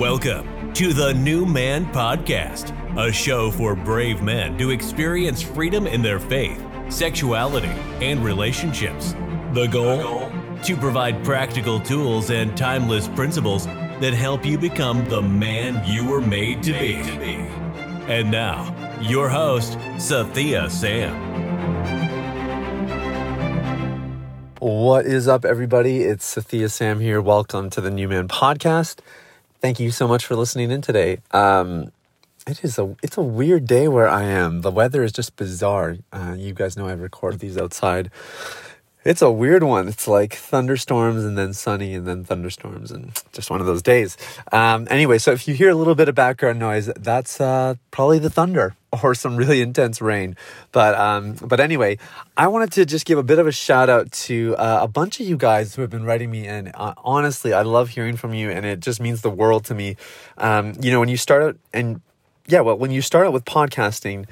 Welcome to the New Man Podcast, a show for brave men to experience freedom in their faith, sexuality, and relationships. The goal? To provide practical tools and timeless principles that help you become the man you were made to be. And now, your host, Sathiya Sam. What is up, everybody? It's Sathiya Sam here. Welcome to the New Man Podcast. Thank you so much for listening in today. Um, it is a it's a weird day where I am. The weather is just bizarre. Uh, you guys know I record these outside. It's a weird one. It's like thunderstorms and then sunny and then thunderstorms and just one of those days. Um, anyway, so if you hear a little bit of background noise, that's uh, probably the thunder or some really intense rain. But um, but anyway, I wanted to just give a bit of a shout out to uh, a bunch of you guys who have been writing me, in. uh, honestly, I love hearing from you, and it just means the world to me. Um, you know, when you start out and yeah, well, when you start out with podcasting,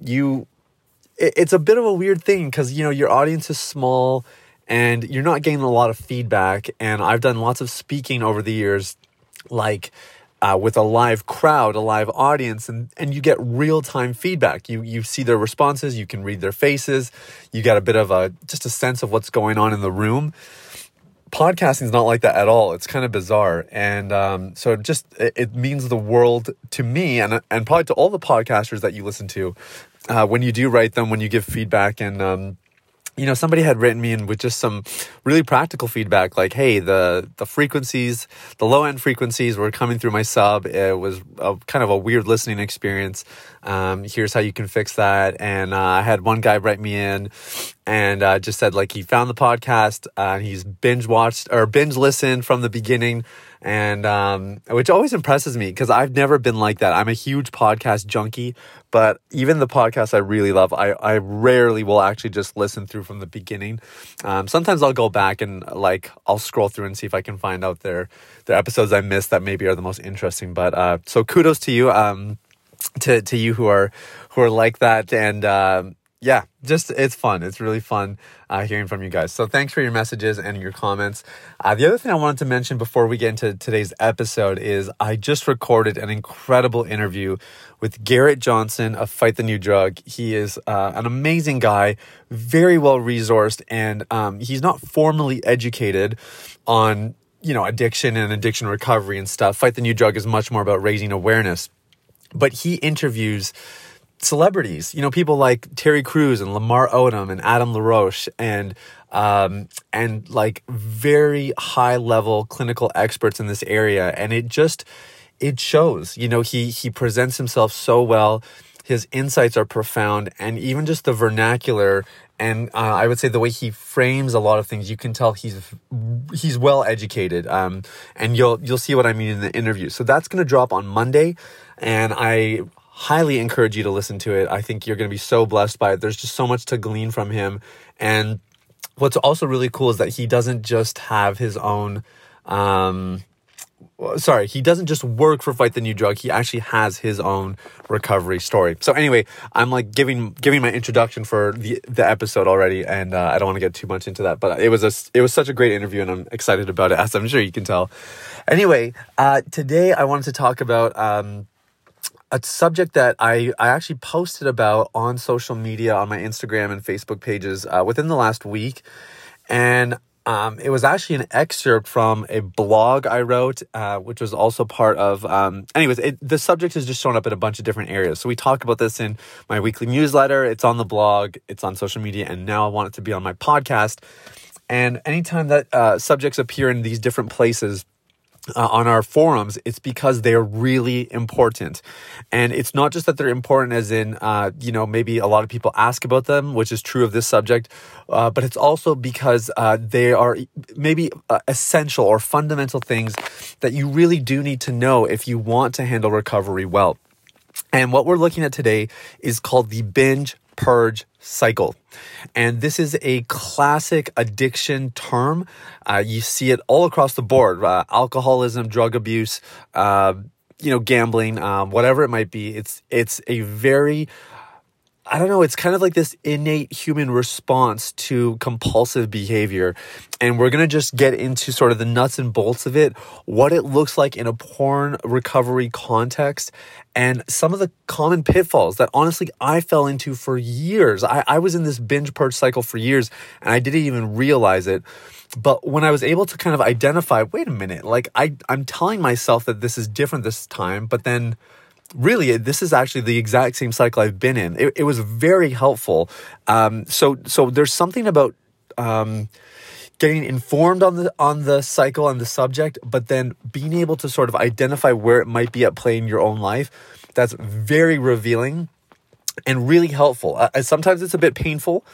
you it's a bit of a weird thing because you know your audience is small and you're not getting a lot of feedback and i've done lots of speaking over the years like uh, with a live crowd a live audience and, and you get real-time feedback. You you see their responses you can read their faces you get a bit of a just a sense of what's going on in the room. Podcasting is not like that at all. It's kind of bizarre. And um, so it just it, it means the world to me and and probably to all the podcasters that you listen to uh, when you do write them, when you give feedback, and um, you know somebody had written me in with just some really practical feedback, like, "Hey, the the frequencies, the low end frequencies were coming through my sub. It was a, kind of a weird listening experience. Um, here's how you can fix that." And uh, I had one guy write me in and uh, just said like he found the podcast, uh, he's binge watched or binge listened from the beginning and um, which always impresses me because I've never been like that. I'm a huge podcast junkie, but even the podcasts I really love, I, I rarely will actually just listen through from the beginning. Um, sometimes I'll go back and like I'll scroll through and see if I can find out their their episodes I missed that maybe are the most interesting. But uh, so kudos to you, um, to to you who are who are like that, and um, yeah, just it's fun. It's really fun uh, hearing from you guys. So thanks for your messages and your comments. Uh, the other thing I wanted to mention before we get into today's episode is I just recorded an incredible interview with Garrett Jonsson of Fight the New Drug. He is uh, an amazing guy, very well resourced, and um, he's not formally educated on you know addiction and addiction recovery and stuff. Fight the New Drug is much more about raising awareness, but he interviews celebrities, you know, people like Terry Crews and Lamar Odom and Adam LaRoche and um, and like very high level clinical experts in this area. And it just it shows, you know, he he presents himself so well. His insights are profound, and even just the vernacular and uh, I would say the way he frames a lot of things, you can tell he's he's well educated. Um, and you'll you'll see what I mean in the interview. So that's going to drop on Monday, and I highly encourage you to listen to it. I think you're going to be so blessed by it. There's just so much to glean from him. And what's also really cool is that he doesn't just have his own, um, sorry, he doesn't just work for Fight the New Drug. He actually has his own recovery story. So anyway, I'm like giving giving my introduction for the the episode already, and uh, I don't want to get too much into that. But it was a it was such a great interview, and I'm excited about it, as I'm sure you can tell. Anyway, uh, today I wanted to talk about. Um, a subject that I, I actually posted about on social media on my Instagram and Facebook pages uh, within the last week. And um, it was actually an excerpt from a blog I wrote, uh, which was also part of. Um, anyways, it, the subject has just shown up in a bunch of different areas. So we talk about this in my weekly newsletter. It's on the blog. It's on social media, and now I want it to be on my podcast. And anytime that uh, subjects appear in these different places, uh, on our forums, it's because they're really important. And it's not just that they're important, as in, uh, you know, maybe a lot of people ask about them, which is true of this subject, uh, but it's also because uh, they are maybe uh, essential or fundamental things that you really do need to know if you want to handle recovery well. And what we're looking at today is called the binge purge cycle. And this is a classic addiction term. Uh, you see it all across the board uh, alcoholism, drug abuse, uh, you know, gambling, um, whatever it might be. It's, it's a very I don't know, it's kind of like this innate human response to compulsive behavior. And we're going to just get into sort of the nuts and bolts of it, what it looks like in a porn recovery context, and some of the common pitfalls that honestly I fell into for years. I, I was in this binge purge cycle for years and I didn't even realize it. But when I was able to kind of identify, wait a minute, like I, I'm telling myself that this is different this time, but then really this is actually the exact same cycle I've been in. It, it was very helpful. Um, so so there's something about um, getting informed on the on the cycle and the subject, but then being able to sort of identify where it might be at play in your own life. That's very revealing and really helpful. Uh, sometimes it's a bit painful,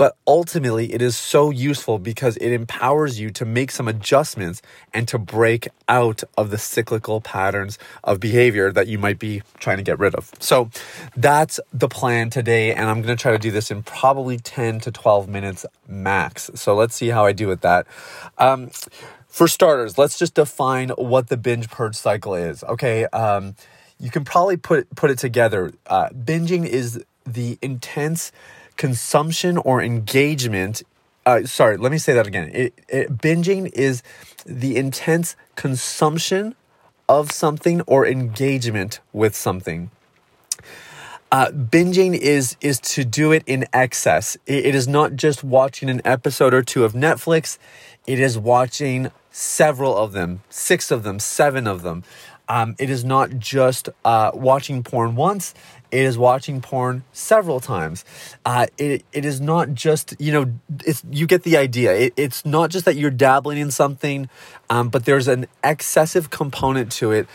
but ultimately, it is so useful because it empowers you to make some adjustments and to break out of the cyclical patterns of behavior that you might be trying to get rid of. So that's the plan today. And I'm going to try to do this in probably 10 to 12 minutes max. So let's see how I do with that. Um, for starters, let's just define what the binge purge cycle is. Okay. Um, you can probably put, put it together. Uh, binging is the intense consumption or engagement. Uh, sorry, let me say that again. It, it, binging is the intense consumption of something or engagement with something. Uh, binging is is to do it in excess. It, it is not just watching an episode or two of Netflix. It is watching several of them, six of them, seven of them. Um, it is not just uh, watching porn once it is watching porn several times. Uh, it, it is not just, you know, it's, you get the idea. It, it's not just that you're dabbling in something, um, but there's an excessive component to it.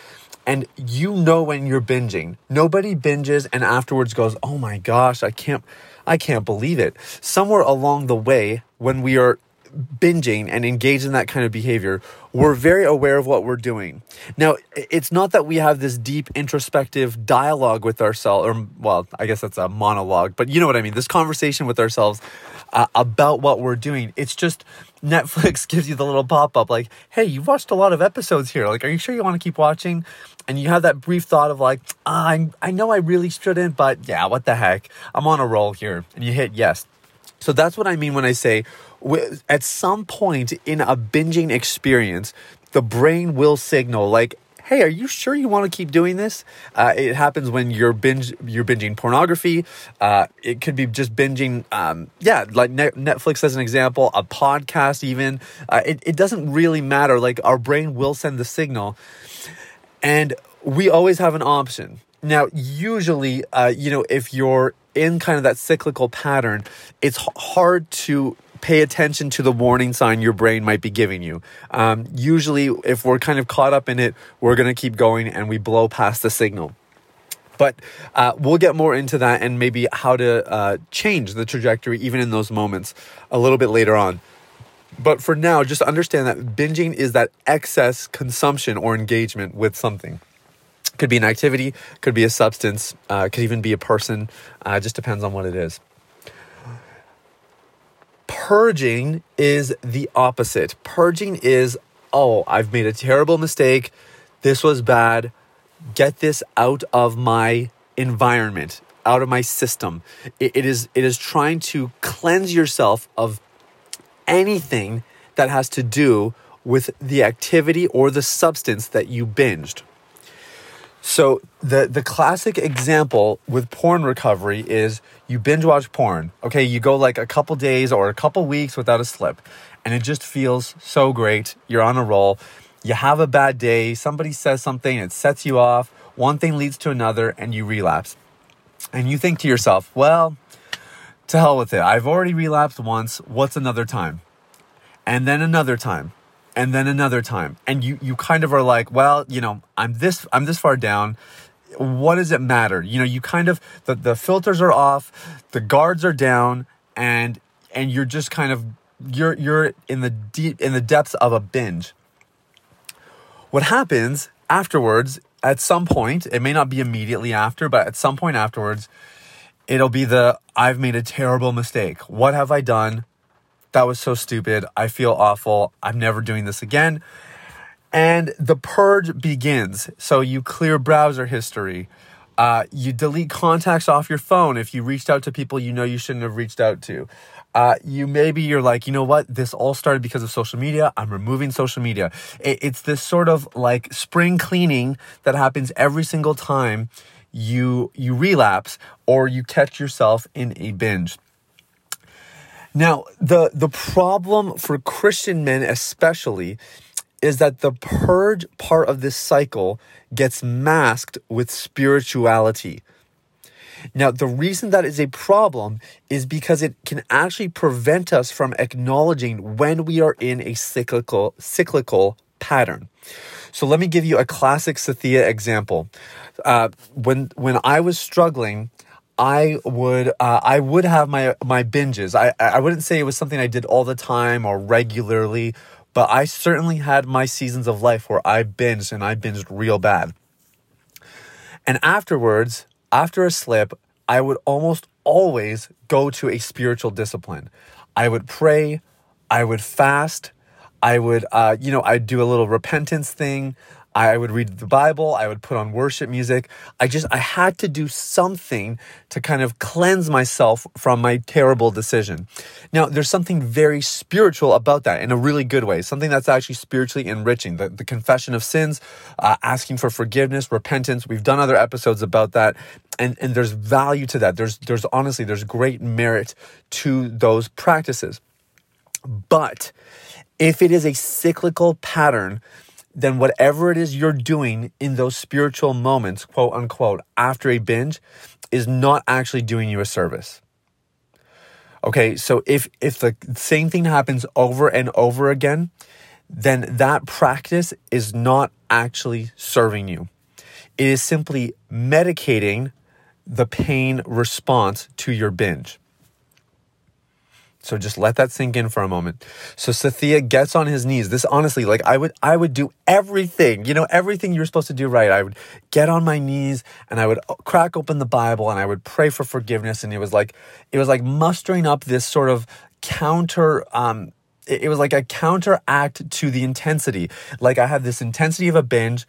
And you know when you're binging. Nobody binges and afterwards goes, oh my gosh, I can't, I can't believe it. Somewhere along the way, when we are binging and engage in that kind of behavior, we're very aware of what we're doing. Now, it's not that we have this deep introspective dialogue with ourselves, or, well, I guess that's a monologue, but you know what I mean, this conversation with ourselves uh, about what we're doing. It's just Netflix gives you the little pop up like, hey, you've watched a lot of episodes here. Like, are you sure you want to keep watching? And you have that brief thought of like, ah, I, I know I really shouldn't, but yeah, what the heck? I'm on a roll here. And you hit yes. So that's what I mean when I say at some point in a binging experience, the brain will signal like, hey, are you sure you want to keep doing this? Uh, it happens when you're binge you're binging pornography. Uh, it could be just binging, um, yeah, like Netflix as an example, a podcast even. Uh, it it doesn't really matter. Like our brain will send the signal, and we always have an option. Now, usually, uh, you know, if you're in kind of that cyclical pattern, it's hard to pay attention to the warning sign your brain might be giving you. Um, usually, if we're kind of caught up in it, we're going to keep going and we blow past the signal. But uh, we'll get more into that and maybe how to uh, change the trajectory even in those moments a little bit later on. But for now, just understand that binging is that excess consumption or engagement with something. Could be an activity, could be a substance, uh, could even be a person. Uh, just depends on what it is. Purging is the opposite. Purging is, oh, I've made a terrible mistake. This was bad. Get this out of my environment, out of my system. it, it is it is trying to cleanse yourself of anything that has to do with the activity or the substance that you binged. So the the classic example with porn recovery is you binge watch porn. Okay, you go like a couple days or a couple weeks without a slip, and it just feels so great. You're on a roll. You have a bad day, somebody says something, it sets you off, one thing leads to another, and you relapse. And you think to yourself, well, to hell with it. I've already relapsed once. What's another time? And then another time and then another time. And you you kind of are like well you know i'm this i'm this far down. What does it matter? You know you kind of the, the filters are off the guards are down and and you're just kind of you're you're in the deep in the depths of a binge. What happens afterwards at some point it may not be immediately after but at some point afterwards it'll be the i've made a terrible mistake. What have i done that was so stupid. I feel awful. I'm never doing this again. And the purge begins. So you clear browser history. Uh, you delete contacts off your phone if you reached out to people you know you shouldn't have reached out to. Uh, you maybe you're like, you know what? This all started because of social media. I'm removing social media. It, it's this sort of like spring cleaning that happens every single time you you relapse or you catch yourself in a binge. Now, the the problem for Christian men especially is that the purge part of this cycle gets masked with spirituality. Now, the reason that is a problem is because it can actually prevent us from acknowledging when we are in a cyclical cyclical pattern. So let me give you a classic Sathiya example. Uh, when when I was struggling, I would uh, I would have my my binges. I I wouldn't say it was something I did all the time or regularly, but I certainly had my seasons of life where I binged and I binged real bad. And afterwards, after a slip, I would almost always go to a spiritual discipline. I would pray, I would fast, I would, uh, you know, I'd do a little repentance thing. I would read the Bible. I would put on worship music. I just, I had to do something to kind of cleanse myself from my terrible decision. Now, there's something very spiritual about that in a really good way, something that's actually spiritually enriching. The, the confession of sins, uh, asking for forgiveness, repentance. We've done other episodes about that. And, and there's value to that. There's, there's honestly, there's great merit to those practices. But if it is a cyclical pattern, then whatever it is you're doing in those spiritual moments, quote unquote, after a binge is not actually doing you a service. Okay, so if if the same thing happens over and over again, then that practice is not actually serving you. It is simply medicating the pain response to your binge. So just let that sink in for a moment. So Sathiya gets on his knees. This honestly, like I would, I would do everything, you know, everything you're supposed to do right. I would get on my knees and I would crack open the Bible and I would pray for forgiveness. And it was like, it was like mustering up this sort of counter, um, it was like a counteract to the intensity. Like I had this intensity of a binge.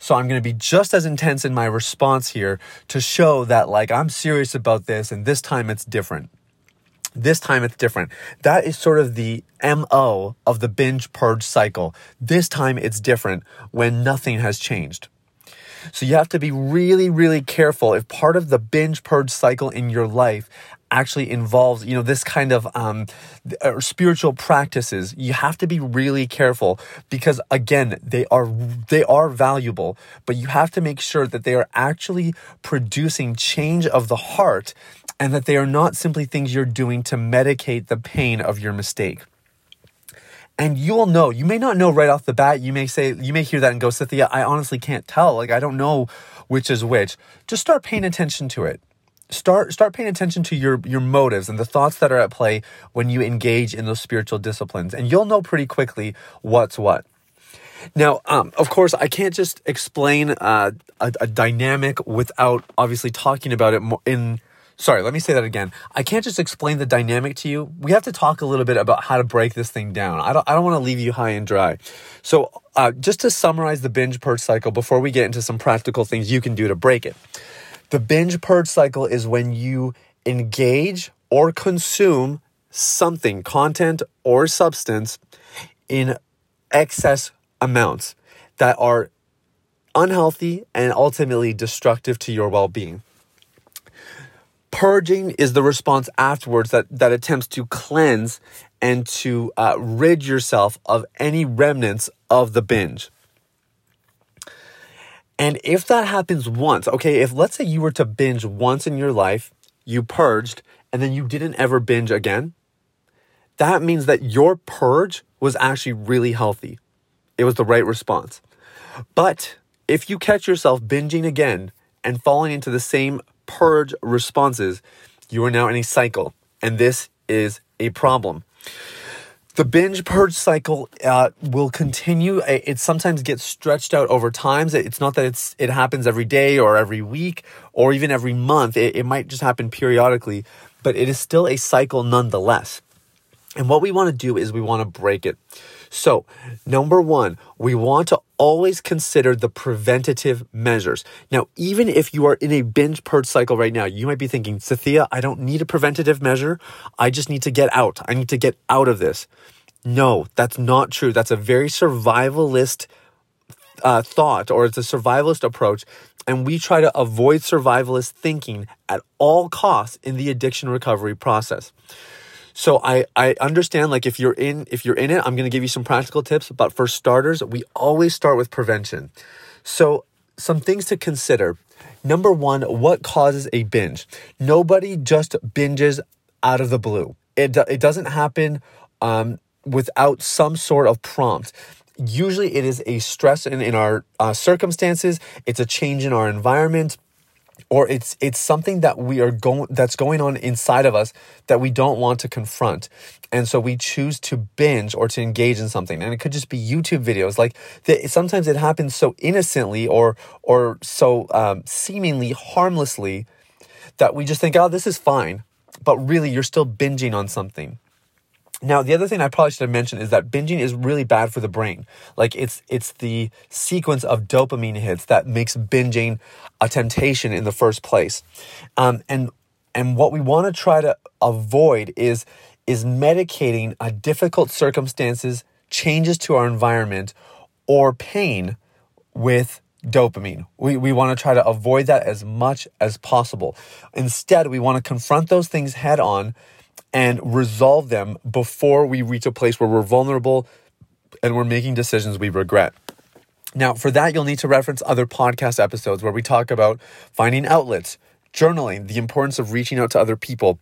So I'm going to be just as intense in my response here to show that like I'm serious about this and this time it's different. This time it's different. That is sort of the MO of the binge purge cycle. This time it's different when nothing has changed. So you have to be really, really careful if part of the binge purge cycle in your life actually involves, you know, this kind of um, uh, spiritual practices. You have to be really careful because, again, they are they are valuable, but you have to make sure that they are actually producing change of the heart and that they are not simply things you're doing to medicate the pain of your mistake. And you'll know, you may not know right off the bat. You may say, you may hear that and go, Sathiya, I honestly can't tell. Like, I don't know which is which. Just start paying attention to it. Start, start paying attention to your, your motives and the thoughts that are at play when you engage in those spiritual disciplines. And you'll know pretty quickly what's what. Now, um, of course, I can't just explain uh, a, a, dynamic without obviously talking about it in sorry, let me say that again. I can't just explain the dynamic to you. We have to talk a little bit about how to break this thing down. I don't, I don't want to leave you high and dry. So, uh, just to summarize the binge purge cycle before we get into some practical things you can do to break it. The binge purge cycle is when you engage or consume something, content or substance, in excess amounts that are unhealthy and ultimately destructive to your well being. Purging is the response afterwards that, that attempts to cleanse and to uh, rid yourself of any remnants of the binge. And if that happens once, okay, if let's say you were to binge once in your life, you purged, and then you didn't ever binge again, that means that your purge was actually really healthy. It was the right response. But if you catch yourself binging again and falling into the same purge responses, you are now in a cycle, and this is a problem. The binge purge cycle uh, will continue. It sometimes gets stretched out over time. It's not that it's it happens every day or every week or even every month. It, it might just happen periodically, but it is still a cycle nonetheless. And what we want to do is we want to break it. So, number one, we want to always consider the preventative measures. Now, even if you are in a binge purge cycle right now, you might be thinking, Sathiya, I don't need a preventative measure. I just need to get out. I need to get out of this. No, that's not true. That's a very survivalist uh, thought or it's a survivalist approach. And we try to avoid survivalist thinking at all costs in the addiction recovery process. So I, I understand like if you're in if you're in it, I'm gonna give you some practical tips. But for starters, we always start with prevention. So some things to consider. Number one, what causes a binge? Nobody just binges out of the blue. It, it doesn't happen um, without some sort of prompt usually it is a stress in, in our uh, circumstances it's a change in our environment or it's it's something that we are going that's going on inside of us that we don't want to confront. And so we choose to binge or to engage in something. And it could just be youtube videos. Like the, sometimes it happens so innocently or or so um, seemingly harmlessly that we just think oh this is fine. But really you're still binging on something now, the other thing I probably should have mentioned is that binging is really bad for the brain. Like it's it's the sequence of dopamine hits that makes binging a temptation in the first place. Um, and and what we want to try to avoid is is medicating a difficult circumstances, changes to our environment, or pain with dopamine. We, we want to try to avoid that as much as possible. Instead, we want to confront those things head on and resolve them before we reach a place where we're vulnerable and we're making decisions we regret. Now, for that, you'll need to reference other podcast episodes where we talk about finding outlets, journaling, the importance of reaching out to other people.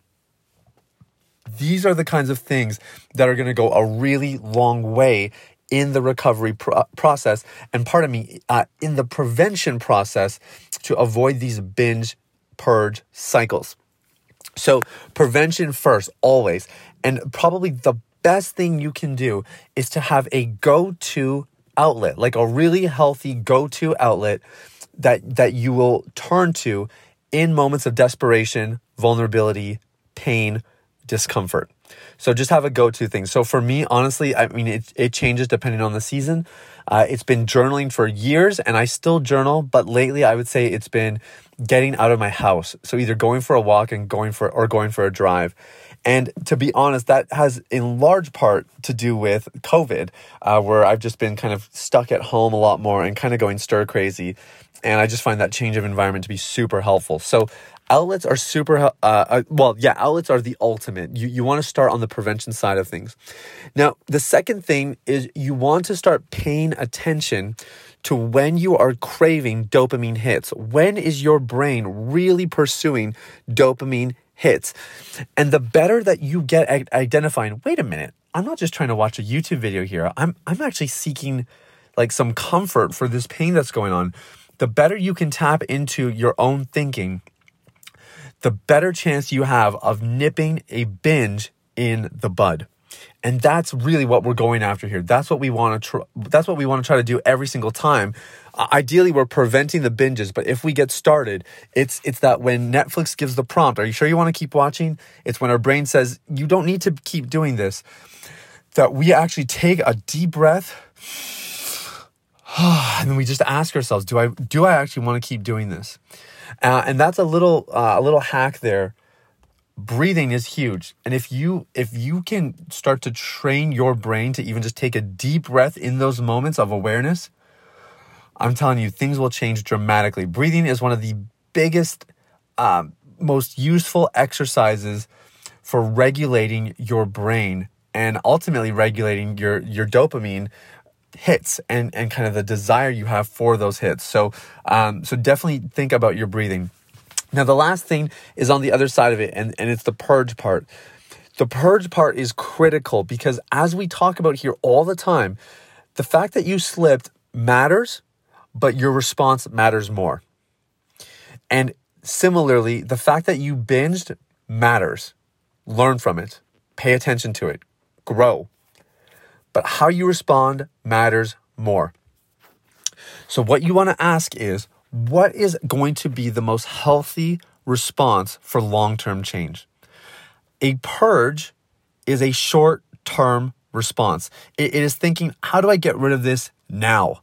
These are the kinds of things that are going to go a really long way in the recovery pro- process and, pardon me, uh, in the prevention process to avoid these binge purge cycles. So, prevention first, always. And probably the best thing you can do is to have a go to outlet, like a really healthy go to outlet that, that you will turn to in moments of desperation, vulnerability, pain, discomfort. So just have a go to thing. So for me, honestly, I mean, it, it changes depending on the season. Uh, it's been journaling for years and I still journal, but lately I would say it's been getting out of my house. So either going for a walk and going for, or going for a drive. And to be honest, that has in large part to do with COVID, uh, where I've just been kind of stuck at home a lot more and kind of going stir crazy. And I just find that change of environment to be super helpful. So outlets are super uh, uh, well yeah outlets are the ultimate you, you want to start on the prevention side of things now the second thing is you want to start paying attention to when you are craving dopamine hits. When is your brain really pursuing dopamine hits? And the better that you get at identifying wait a minute i'm not just trying to watch a youtube video here. I'm i'm actually seeking like some comfort for this pain that's going on. The better you can tap into your own thinking the better chance you have of nipping a binge in the bud. And that's really what we're going after here. That's what we want to try. That's what we want to try to do every single time. Uh, ideally, we're preventing the binges, but if we get started, it's it's that when Netflix gives the prompt, "Are you sure you want to keep watching?" It's when our brain says, "You don't need to keep doing this." That we actually take a deep breath, and then we just ask ourselves, "Do I do I actually want to keep doing this?" Uh, and that's a little uh, a little hack there. Breathing is huge, and if you if you can start to train your brain to even just take a deep breath in those moments of awareness, I'm telling you, things will change dramatically. Breathing is one of the biggest, um, most useful exercises for regulating your brain and ultimately regulating your your dopamine hits and and kind of the desire you have for those hits. So um, so definitely think about your breathing. Now the last thing is on the other side of it, and and it's the purge part. The purge part is critical because as we talk about here all the time, the fact that you slipped matters, but your response matters more. And similarly, the fact that you binged matters. Learn from it. Pay attention to it. Grow but how you respond matters more. So, what you want to ask is what is going to be the most healthy response for long term change? A purge is a short term response. It, is thinking, how do I get rid of this now?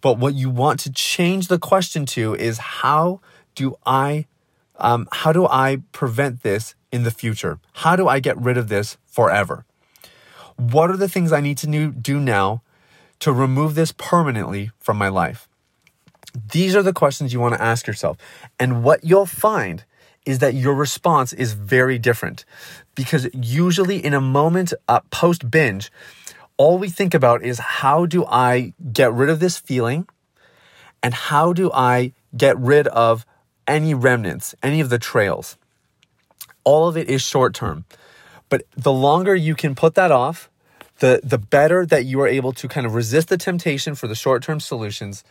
But what you want to change the question to is how do I um, how do I prevent this in the future? How do I get rid of this forever? What are the things I need to do now to remove this permanently from my life? These are the questions you want to ask yourself. And what you'll find is that your response is very different because usually in a moment uh, post binge, all we think about is how do I get rid of this feeling and how do I get rid of any remnants, any of the trails. All of it is short term. But the longer you can put that off, the, the better that you are able to kind of resist the temptation for the short term solutions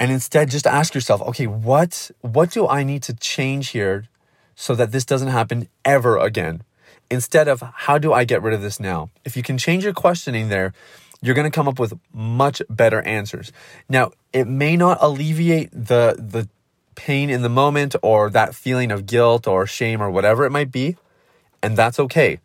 and instead just ask yourself, okay, what, what do I need to change here so that this doesn't happen ever again? Instead of how do I get rid of this now? If you can change your questioning there, you're going to come up with much better answers. Now, it may not alleviate the, the pain in the moment or that feeling of guilt or shame or whatever it might be. And that's okay.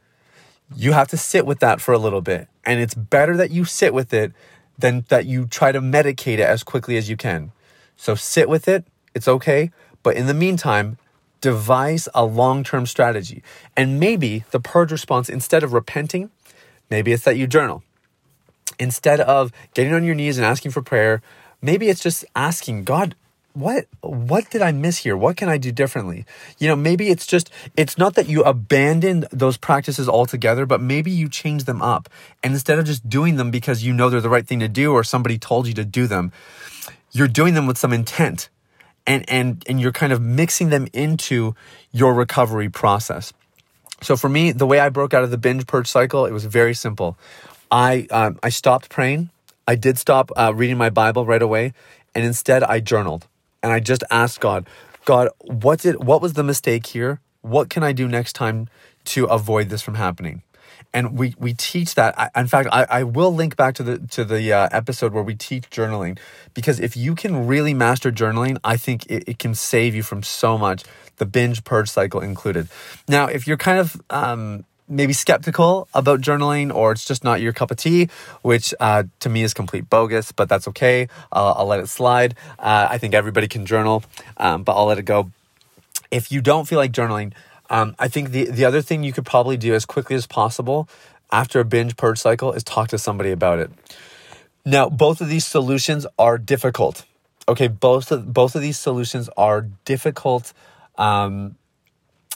You have to sit with that for a little bit. And it's better that you sit with it than that you try to medicate it as quickly as you can. So sit with it. It's okay. But in the meantime, devise a long term strategy. And maybe the purge response, instead of repenting, maybe it's that you journal. Instead of getting on your knees and asking for prayer, maybe it's just asking God, what what did I miss here? What can I do differently? You know, maybe it's just it's not that you abandoned those practices altogether, but maybe you change them up. And instead of just doing them because you know they're the right thing to do or somebody told you to do them, you're doing them with some intent. And and and you're kind of mixing them into your recovery process. So for me, the way I broke out of the binge purge cycle, it was very simple. I um, I stopped praying. I did stop uh, reading my Bible right away, and instead I journaled and I just asked God, God, what did what was the mistake here? What can I do next time to avoid this from happening? And we we teach that. I, in fact, I, I will link back to the to the uh, episode where we teach journaling because if you can really master journaling, I think it, it can save you from so much. The binge purge cycle included. Now, if you're kind of um, maybe skeptical about journaling or it's just not your cup of tea, which uh, to me is complete bogus, but that's okay. I'll, I'll let it slide. Uh, I think everybody can journal, um, but I'll let it go. If you don't feel like journaling, um, I think the, the other thing you could probably do as quickly as possible after a binge purge cycle is talk to somebody about it. Now, both of these solutions are difficult. Okay, both of, both of these solutions are difficult um,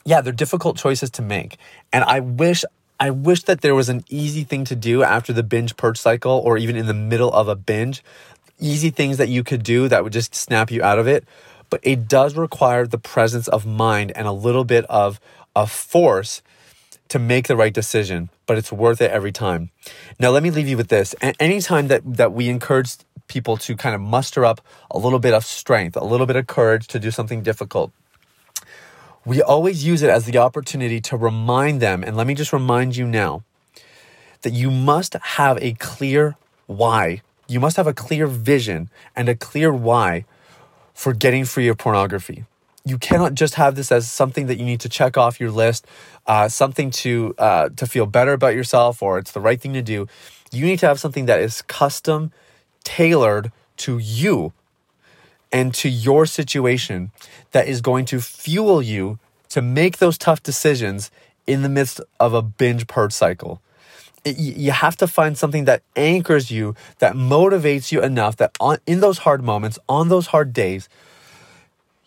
yeah, they're difficult choices to make. And I wish I wish that there was an easy thing to do after the binge purge cycle or even in the middle of a binge. Easy things that you could do that would just snap you out of it. But it does require the presence of mind and a little bit of, a force to make the right decision, but it's worth it every time. Now, let me leave you with this. Anytime that, that we encourage people to kind of muster up a little bit of strength, a little bit of courage to do something difficult, we always use it as the opportunity to remind them. And let me just remind you now that you must have a clear why. You must have a clear vision and a clear why for getting free of pornography. You cannot just have this as something that you need to check off your list, uh, something to uh, to feel better about yourself, or it's the right thing to do. You need to have something that is custom, tailored to you and to your situation that is going to fuel you to make those tough decisions in the midst of a binge purge cycle. It, you have to find something that anchors you, that motivates you enough that on, in those hard moments, on those hard days,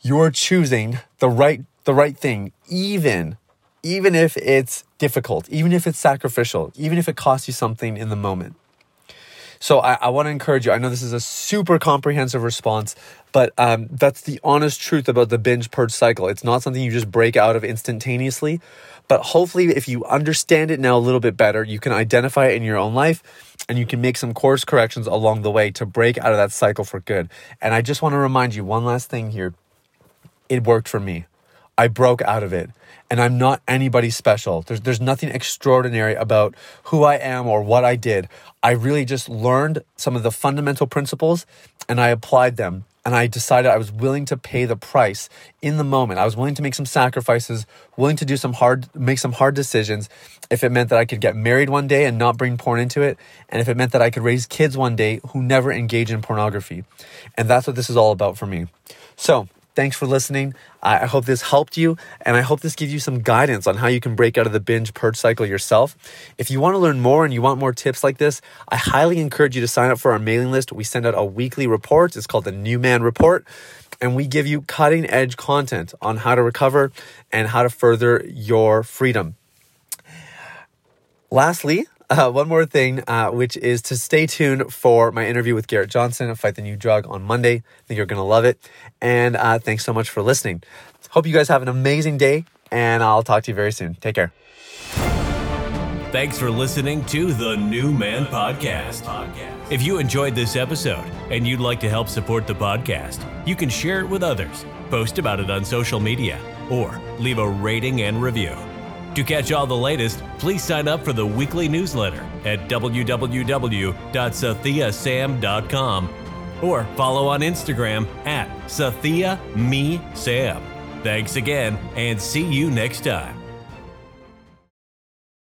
you're choosing the right the right thing, even even if it's difficult, even if it's sacrificial, even if it costs you something in the moment. So I, I want to encourage you. I know this is a super comprehensive response, but um, that's the honest truth about the binge purge cycle. It's not something you just break out of instantaneously. But hopefully, if you understand it now a little bit better, you can identify it in your own life and you can make some course corrections along the way to break out of that cycle for good. And I just want to remind you one last thing here it worked for me. I broke out of it and I'm not anybody special. There's, there's nothing extraordinary about who I am or what I did. I really just learned some of the fundamental principles and I applied them and I decided I was willing to pay the price in the moment. I was willing to make some sacrifices, willing to do some hard, make some hard decisions if it meant that I could get married one day and not bring porn into it, and if it meant that I could raise kids one day who never engage in pornography. And that's what this is all about for me. So, Thanks for listening. I hope this helped you, and I hope this gives you some guidance on how you can break out of the binge purge cycle yourself. If you want to learn more and you want more tips like this, I highly encourage you to sign up for our mailing list. We send out a weekly report. It's called the New Man Report, and we give you cutting edge content on how to recover and how to further your freedom. Lastly, uh, one more thing, uh, which is to stay tuned for my interview with Garrett Jonsson, Fight the New Drug, on Monday. I think you're going to love it. And uh, thanks so much for listening. Hope you guys have an amazing day, and I'll talk to you very soon. Take care. Thanks for listening to the New Man Podcast. If you enjoyed this episode and you'd like to help support the podcast, you can share it with others, post about it on social media, or leave a rating and review. To catch all the latest, please sign up for the weekly newsletter at www.sathiasam.com or follow on Instagram at SathiaMeSam. Thanks again and see you next time.